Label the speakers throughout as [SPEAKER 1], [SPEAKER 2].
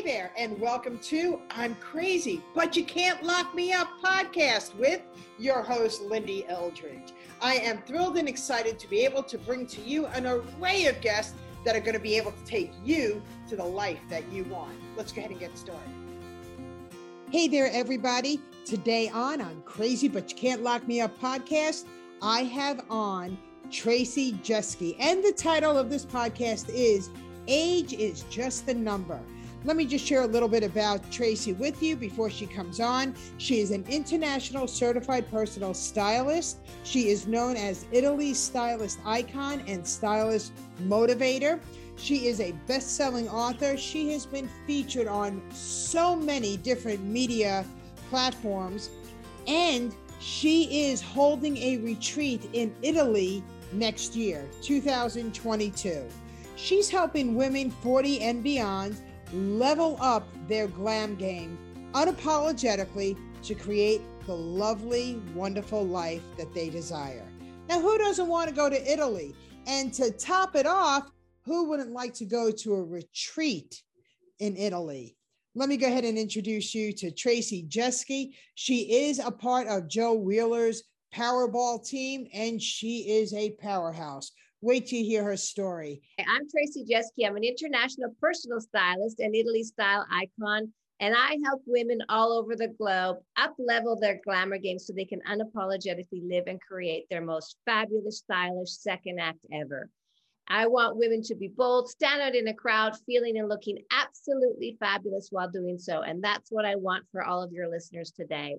[SPEAKER 1] Hey there, and welcome to I'm Crazy, but You Can't Lock Me Up podcast with your host, Lindy Eldridge. I am thrilled and excited to be able to bring to you an array of guests that are going to be able to take you to the life that you want. Let's go ahead and get started. Hey there, everybody. Today on I'm Crazy, but You Can't Lock Me Up podcast, I have on Tracy Jeske. And the title of this podcast is Age is Just the Number. Let me just share a little bit about Tracy with you before she comes on. She is an international certified personal stylist. She is known as Italy's stylist icon and stylist motivator. She is a best selling author. She has been featured on so many different media platforms. And she is holding a retreat in Italy next year, 2022. She's helping women 40 and beyond level up their glam game unapologetically to create the lovely, wonderful life that they desire. Now, who doesn't want to go to Italy? And to top it off, who wouldn't like to go to a retreat in Italy? Let me go ahead and introduce you to Tracy Jeske. She is a part of Joe Wheeler's Powerball team, and she is a powerhouse. Wait till you hear her story.
[SPEAKER 2] I'm Tracy Jeske. I'm an international personal stylist and Italy style icon. And I help women all over the globe up level their glamour game so they can unapologetically live and create their most fabulous, stylish second act ever. I want women to be bold, stand out in a crowd, feeling and looking absolutely fabulous while doing so. And that's what I want for all of your listeners today.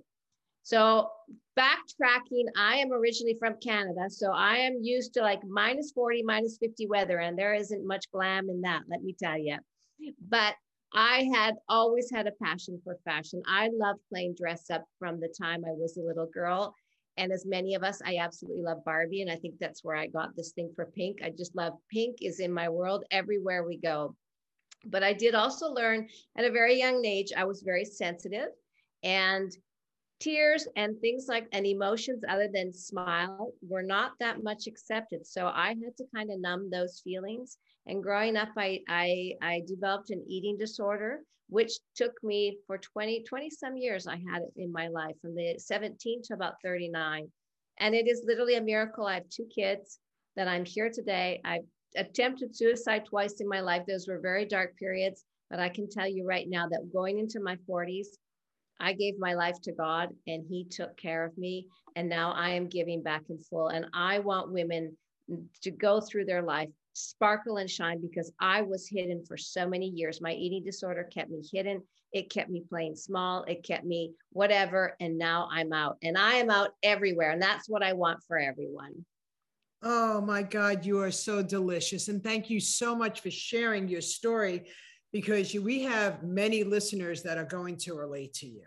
[SPEAKER 2] So backtracking, I am originally from Canada. So I am used to like minus 40, minus 50 weather, and there isn't much glam in that, let me tell you. But I had always had a passion for fashion. I loved playing dress up from the time I was a little girl. And as many of us, I absolutely love Barbie. And I think that's where I got this thing for pink. I just love pink is in my world everywhere we go. But I did also learn at a very young age, I was very sensitive. And tears and things like and emotions other than smile were not that much accepted. So i had to kind of numb those feelings. And growing up i i, I developed an eating disorder which took me for 20 20 some years i had it in my life from the 17 to about 39 and it is literally a miracle. I have two kids that i'm here today. I've attempted suicide twice in my life. Those were very dark periods but i can tell you right now that going into my 40s I gave my life to God and He took care of me. And now I am giving back in full. And I want women to go through their life, sparkle and shine because I was hidden for so many years. My eating disorder kept me hidden. It kept me playing small. It kept me whatever. And now I'm out and I am out everywhere. And that's what I want for everyone.
[SPEAKER 1] Oh my God, you are so delicious. And thank you so much for sharing your story because you, we have many listeners that are going to relate to you.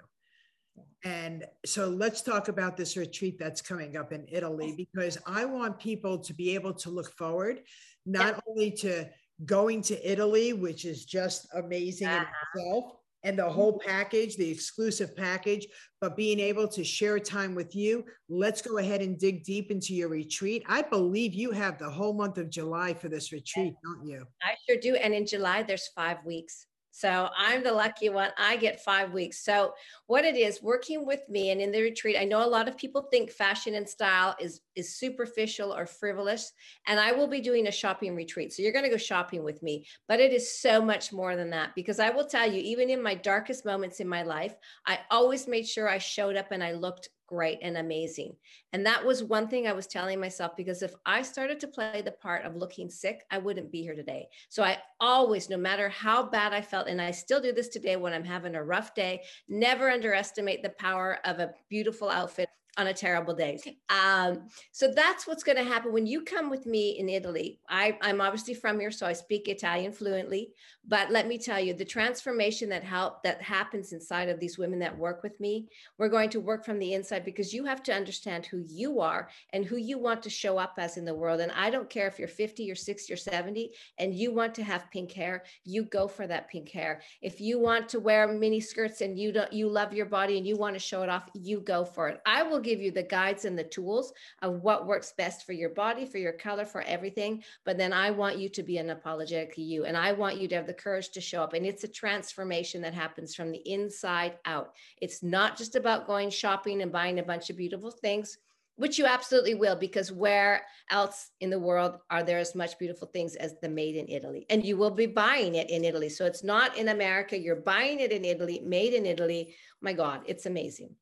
[SPEAKER 1] And so let's talk about this retreat that's coming up in Italy because I want people to be able to look forward, not yeah. only to going to Italy, which is just amazing uh-huh. in itself, and the whole package, the exclusive package, but being able to share time with you. Let's go ahead and dig deep into your retreat. I believe you have the whole month of July for this retreat, don't you?
[SPEAKER 2] I sure do. And in July, there's five weeks. So I'm the lucky one. I get five weeks. So what it is working with me and in the retreat, I know a lot of people think fashion and style is is superficial or frivolous, and I will be doing a shopping retreat. So you're going to go shopping with me, but it is so much more than that because I will tell you, even in my darkest moments in my life, I always made sure I showed up and I looked great and amazing. And that was one thing I was telling myself because if I started to play the part of looking sick, I wouldn't be here today. So I always, no matter how bad I felt, and I still do this today when I'm having a rough day, never underestimate the power of a beautiful outfit on a terrible day. Um, so that's what's going to happen when you come with me in Italy. I, I'm obviously from here, so I speak Italian fluently. But let me tell you, the transformation that help that happens inside of these women that work with me, we're going to work from the inside because you have to understand who you are and who you want to show up as in the world. And I don't care if you're 50 or 60 or 70 and you want to have pink hair, you go for that pink hair. If you want to wear mini skirts and you don't you love your body and you want to show it off, you go for it. I will give you the guides and the tools of what works best for your body, for your color, for everything. But then I want you to be an apologetic you. And I want you to have the courage to show up. And it's a transformation that happens from the inside out. It's not just about going shopping and buying a bunch of beautiful things which you absolutely will because where else in the world are there as much beautiful things as the made in italy and you will be buying it in italy so it's not in america you're buying it in italy made in italy my god it's amazing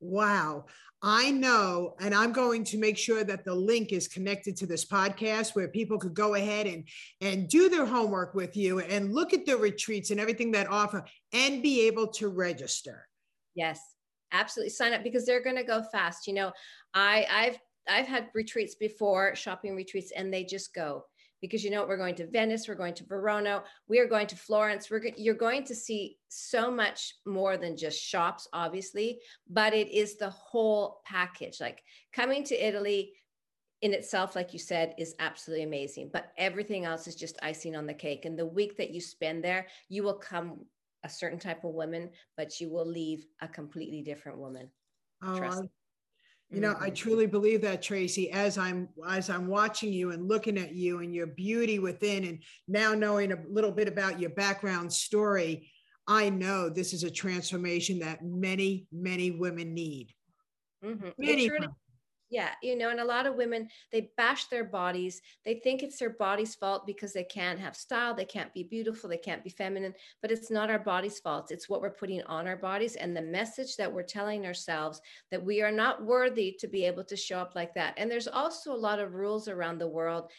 [SPEAKER 1] wow. I know and i'm going to make sure that the link is connected to this podcast where people could go ahead and and do their homework with you and look at the retreats and everything that offer and be able to register.
[SPEAKER 2] Yes absolutely. Sign up because they're going to go fast. You know i i've i've had retreats before shopping retreats and they just go because you know we're going to venice we're going to verona we are going to florence we're you're going to see so much more than just shops obviously but it is the whole package like coming to italy in itself like you said is absolutely amazing but everything else is just icing on the cake and the week that you spend there you will come a certain type of woman, but you will leave a completely different woman.
[SPEAKER 1] Oh, Trust. You know, mm-hmm. I truly believe that, Tracy. As I'm as I'm watching you and looking at you and your beauty within, and now knowing a little bit about your background story, I know this is a transformation that many, many women need.
[SPEAKER 2] Mm-hmm. Many. Really, yeah, you know, and a lot of women, they bash their bodies. They think it's their body's fault because they can't have style, they can't be beautiful, they can't be feminine, but it's not our body's fault. It's what we're putting on our bodies and the message that we're telling ourselves that we are not worthy to be able to show up like that. And there's also a lot of rules around the world.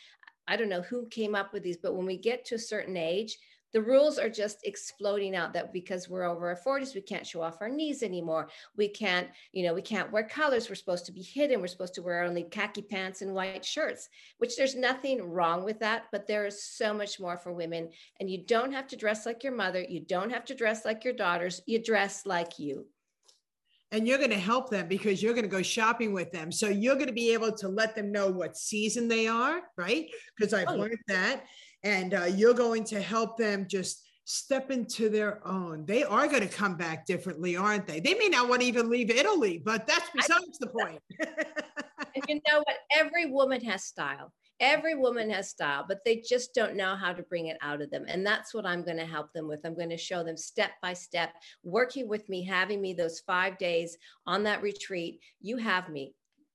[SPEAKER 2] I don't know who came up with these, but when we get to a certain age, the rules are just exploding out that because we're over our 40s we can't show off our knees anymore. We can't you know we can't wear colors we're supposed to be hidden. We're supposed to wear only khaki pants and white shirts which there's nothing wrong with that but there is so much more for women. And you don't have to dress like your mother. You don't have to dress like your daughters. You dress like you
[SPEAKER 1] and you're going to help them because you're going to go shopping with them. So you're going to be able to let them know what season they are, right? Because I've oh, learned that and uh, you're going to help them just step into their own. They are going to come back differently, aren't they? They may not want to even leave Italy, but that's besides the point.
[SPEAKER 2] and you know what? Every woman has style. Every woman has style, but they just don't know how to bring it out of them. And that's what I'm going to help them with. I'm going to show them step by step, working with me, having me those five days on that retreat. You have me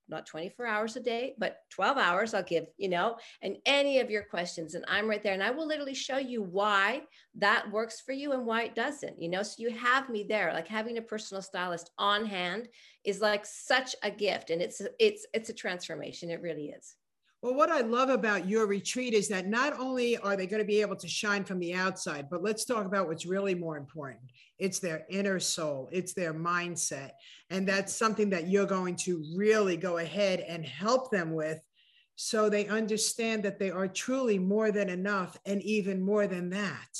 [SPEAKER 2] not 24 hours a day, but 12 hours I'll give, you know, and any of your questions. And I'm right there. And I will literally show you why that works for you and why it doesn't, you know. So you have me there. Like having a personal stylist on hand is like such a gift. And it's it's it's a transformation. It really is.
[SPEAKER 1] Well, what I love about your retreat is that not only are they going to be able to shine from the outside, but let's talk about what's really more important. It's their inner soul, it's their mindset. And that's something that you're going to really go ahead and help them with so they understand that they are truly more than enough and even more than that.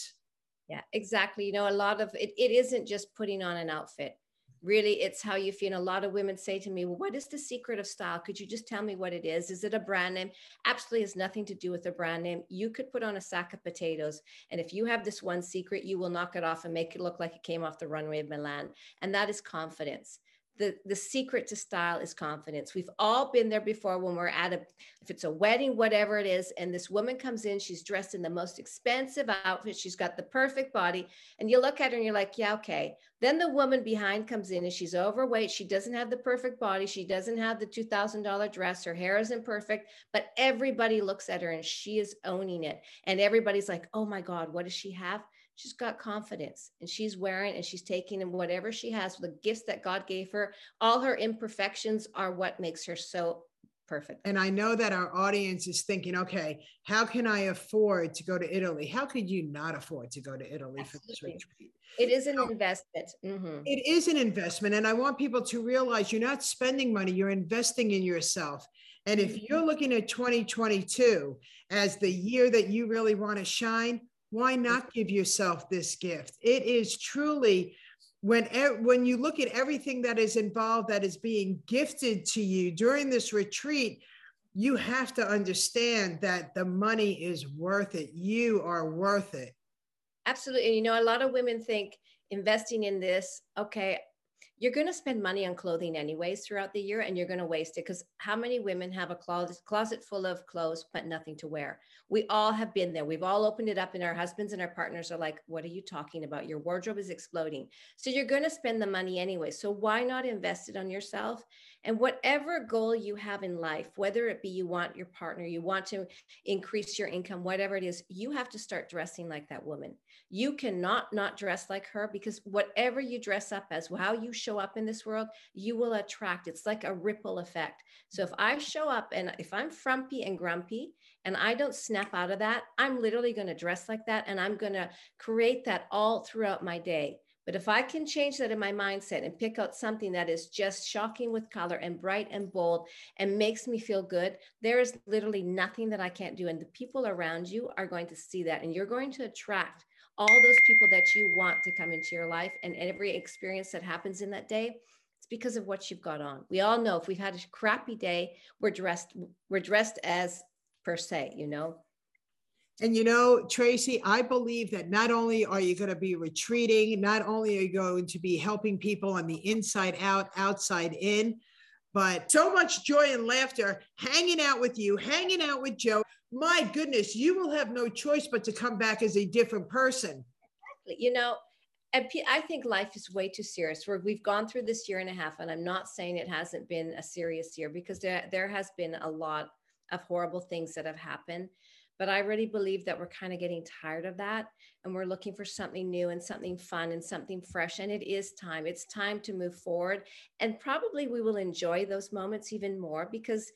[SPEAKER 2] Yeah, exactly. You know, a lot of it, it isn't just putting on an outfit really it's how you feel. And a lot of women say to me, well, what is the secret of style? Could you just tell me what it is? Is it a brand name? Absolutely has nothing to do with a brand name. You could put on a sack of potatoes. And if you have this one secret, you will knock it off and make it look like it came off the runway of Milan. And that is confidence the the secret to style is confidence. We've all been there before when we're at a if it's a wedding whatever it is and this woman comes in she's dressed in the most expensive outfit she's got the perfect body and you look at her and you're like yeah okay. Then the woman behind comes in and she's overweight she doesn't have the perfect body she doesn't have the $2000 dress her hair isn't perfect but everybody looks at her and she is owning it and everybody's like oh my god what does she have she's got confidence and she's wearing and she's taking and whatever she has the gifts that god gave her. All her imperfections are what makes her so perfect.
[SPEAKER 1] And i know that our audience is thinking okay how can i afford to go to italy? How could you not afford to go to italy Absolutely. for this retreat?
[SPEAKER 2] It is an investment. Mm-hmm.
[SPEAKER 1] it is an investment. And i want people to realize you're not spending money you're investing in yourself. And if mm-hmm. you're looking at 2022 as the year that you really want to shine why not give yourself this gift? It is truly when when you look at everything that is involved that is being gifted to you during this retreat, you have to understand that the money is worth it. You are worth it.
[SPEAKER 2] Absolutely. You know, a lot of women think investing in this, okay, you're going to spend money on clothing anyways throughout the year and you're going to waste it because how many women have a closet full of clothes but nothing to wear? We all have been there. We've all opened it up and our husbands and our partners are like what are you talking about? Your wardrobe is exploding. So you're going to spend the money anyway so why not invest it on yourself and whatever goal you have in life, whether it be you want your partner, you want to increase your income, whatever it is, you have to start dressing like that woman. You cannot not dress like her because whatever you dress up as, how you show up in this world, you will attract. It's like a ripple effect. So if I show up and if I'm frumpy and grumpy and I don't snap out of that, I'm literally going to dress like that and I'm going to create that all throughout my day. But if I can change that in my mindset and pick out something that is just shocking with color and bright and bold and makes me feel good, there is literally nothing that I can't do. And the people around you are going to see that. And you're going to attract all those people that you want to come into your life. And every experience that happens in that day, it's because of what you've got on. We all know if we've had a crappy day, we're dressed, we're dressed as per se, you know,
[SPEAKER 1] and you know, Tracy, I believe that not only are you going to be retreating, not only are you going to be helping people on the inside out, outside in, but so much joy and laughter hanging out with you, hanging out with Joe. My goodness, you will have no choice but to come back as a different person. Exactly.
[SPEAKER 2] You know, and I think life is way too serious. Where we've gone through this year and a half, and I'm not saying it hasn't been a serious year because there, there has been a lot of horrible things that have happened. But I really believe that we're kind of getting tired of that and we're looking for something new and something fun and something fresh. And it is time. It's time to move forward. And probably we will enjoy those moments even more because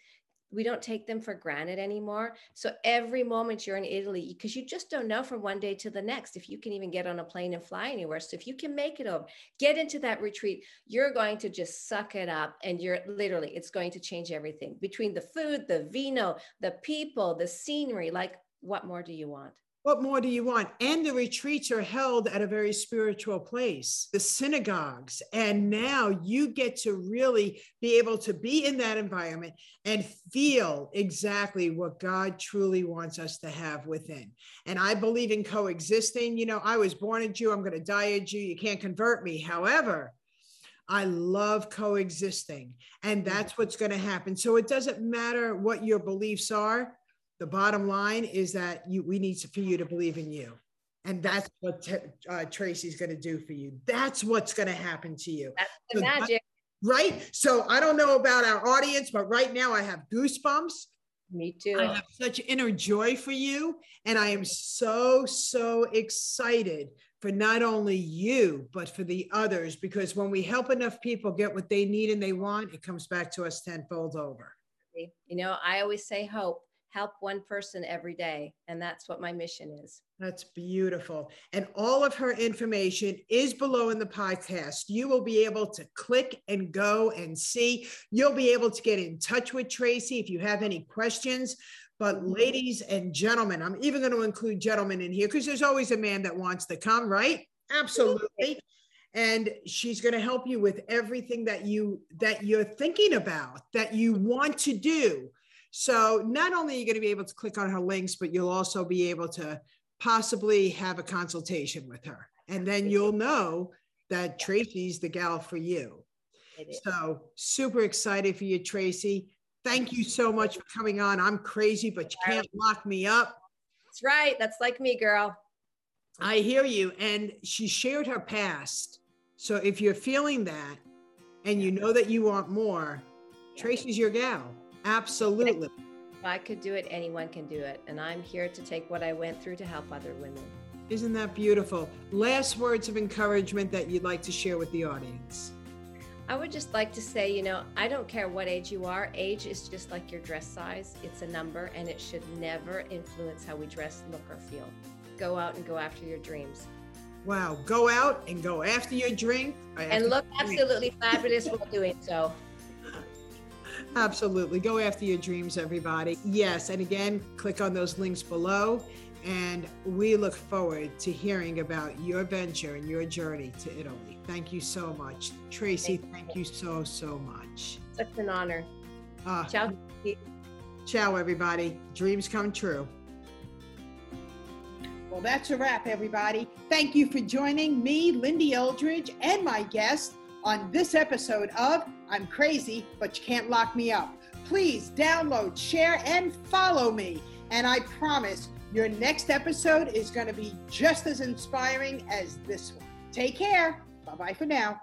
[SPEAKER 2] we don't take them for granted anymore. So every moment you're in Italy, because you just don't know from one day to the next if you can even get on a plane and fly anywhere. So if you can make it over, get into that retreat, you're going to just suck it up and you're literally, it's going to change everything between the food, the vino, the people, the scenery. Like, what more do you want?
[SPEAKER 1] What more do you want? And the retreats are held at a very spiritual place, the synagogues. And now you get to really be able to be in that environment and feel exactly what God truly wants us to have within. And I believe in coexisting. You know, I was born a Jew, I'm going to die a Jew. You can't convert me. However, I love coexisting. And hmm. that's what's going to happen. So it doesn't matter what your beliefs are the bottom line is that you we need to, for you to believe in you. And that's what t- uh, tracy's going to do for you. That's what's going to happen to you.
[SPEAKER 2] That's the so magic.
[SPEAKER 1] That, right? So i don't know about our audience but right now i have goosebumps.
[SPEAKER 2] Me too.
[SPEAKER 1] I have such inner joy for you and i am so so excited for not only you but for the others because when we help enough people get what they need and they want it comes back to us tenfold over.
[SPEAKER 2] You know i always say hope help one person every day. And that's what my mission is.
[SPEAKER 1] That's beautiful. And all of her information is below in the podcast. You will be able to click and go and see. You'll be able to get in touch with Tracy if you have any questions. But, mm-hmm. ladies and gentlemen, I'm even going to include gentlemen in here because there's always a man that wants to come, right? Absolutely. And she's going to help you with everything that you that you're thinking about, that you want to do so not only are you going to be able to click on her links, but you'll also be able to possibly have a consultation with her. And then you'll know that Tracy's the gal for you. So super excited for you, Tracy. Thank you so much for coming on. I'm crazy, but you can't lock me up.
[SPEAKER 2] That's right. That's like me, girl.
[SPEAKER 1] I hear you. And she shared her past. So if you're feeling that and you know that you want more, Tracy's your gal. Absolutely.
[SPEAKER 2] If I could do it, anyone can do it. And I'm here to take what I went through to help other women.
[SPEAKER 1] Isn't that beautiful? Last words of encouragement that you'd like to share with the audience.
[SPEAKER 2] I would just like to say, you know, I don't care what age you are. Age is just like your dress size. It's a number and it should never influence how we dress, look, or feel. Go out and go after your dreams.
[SPEAKER 1] Wow. Go out and go after your dream.
[SPEAKER 2] And look absolutely fabulous while doing so.
[SPEAKER 1] Absolutely. Go after your dreams, everybody. Yes. And again, click on those links below. And we look forward to hearing about your venture and your journey to Italy. Thank you so much. Tracy, thank, thank you so, so much.
[SPEAKER 2] Such an honor. Uh, ciao.
[SPEAKER 1] Ciao, everybody. Dreams come true. Well, that's a wrap, everybody. Thank you for joining me, Lindy Eldridge, and my guest on this episode of I'm Crazy, but you can't lock me up. Please download, share, and follow me. And I promise your next episode is going to be just as inspiring as this one. Take care. Bye bye for now.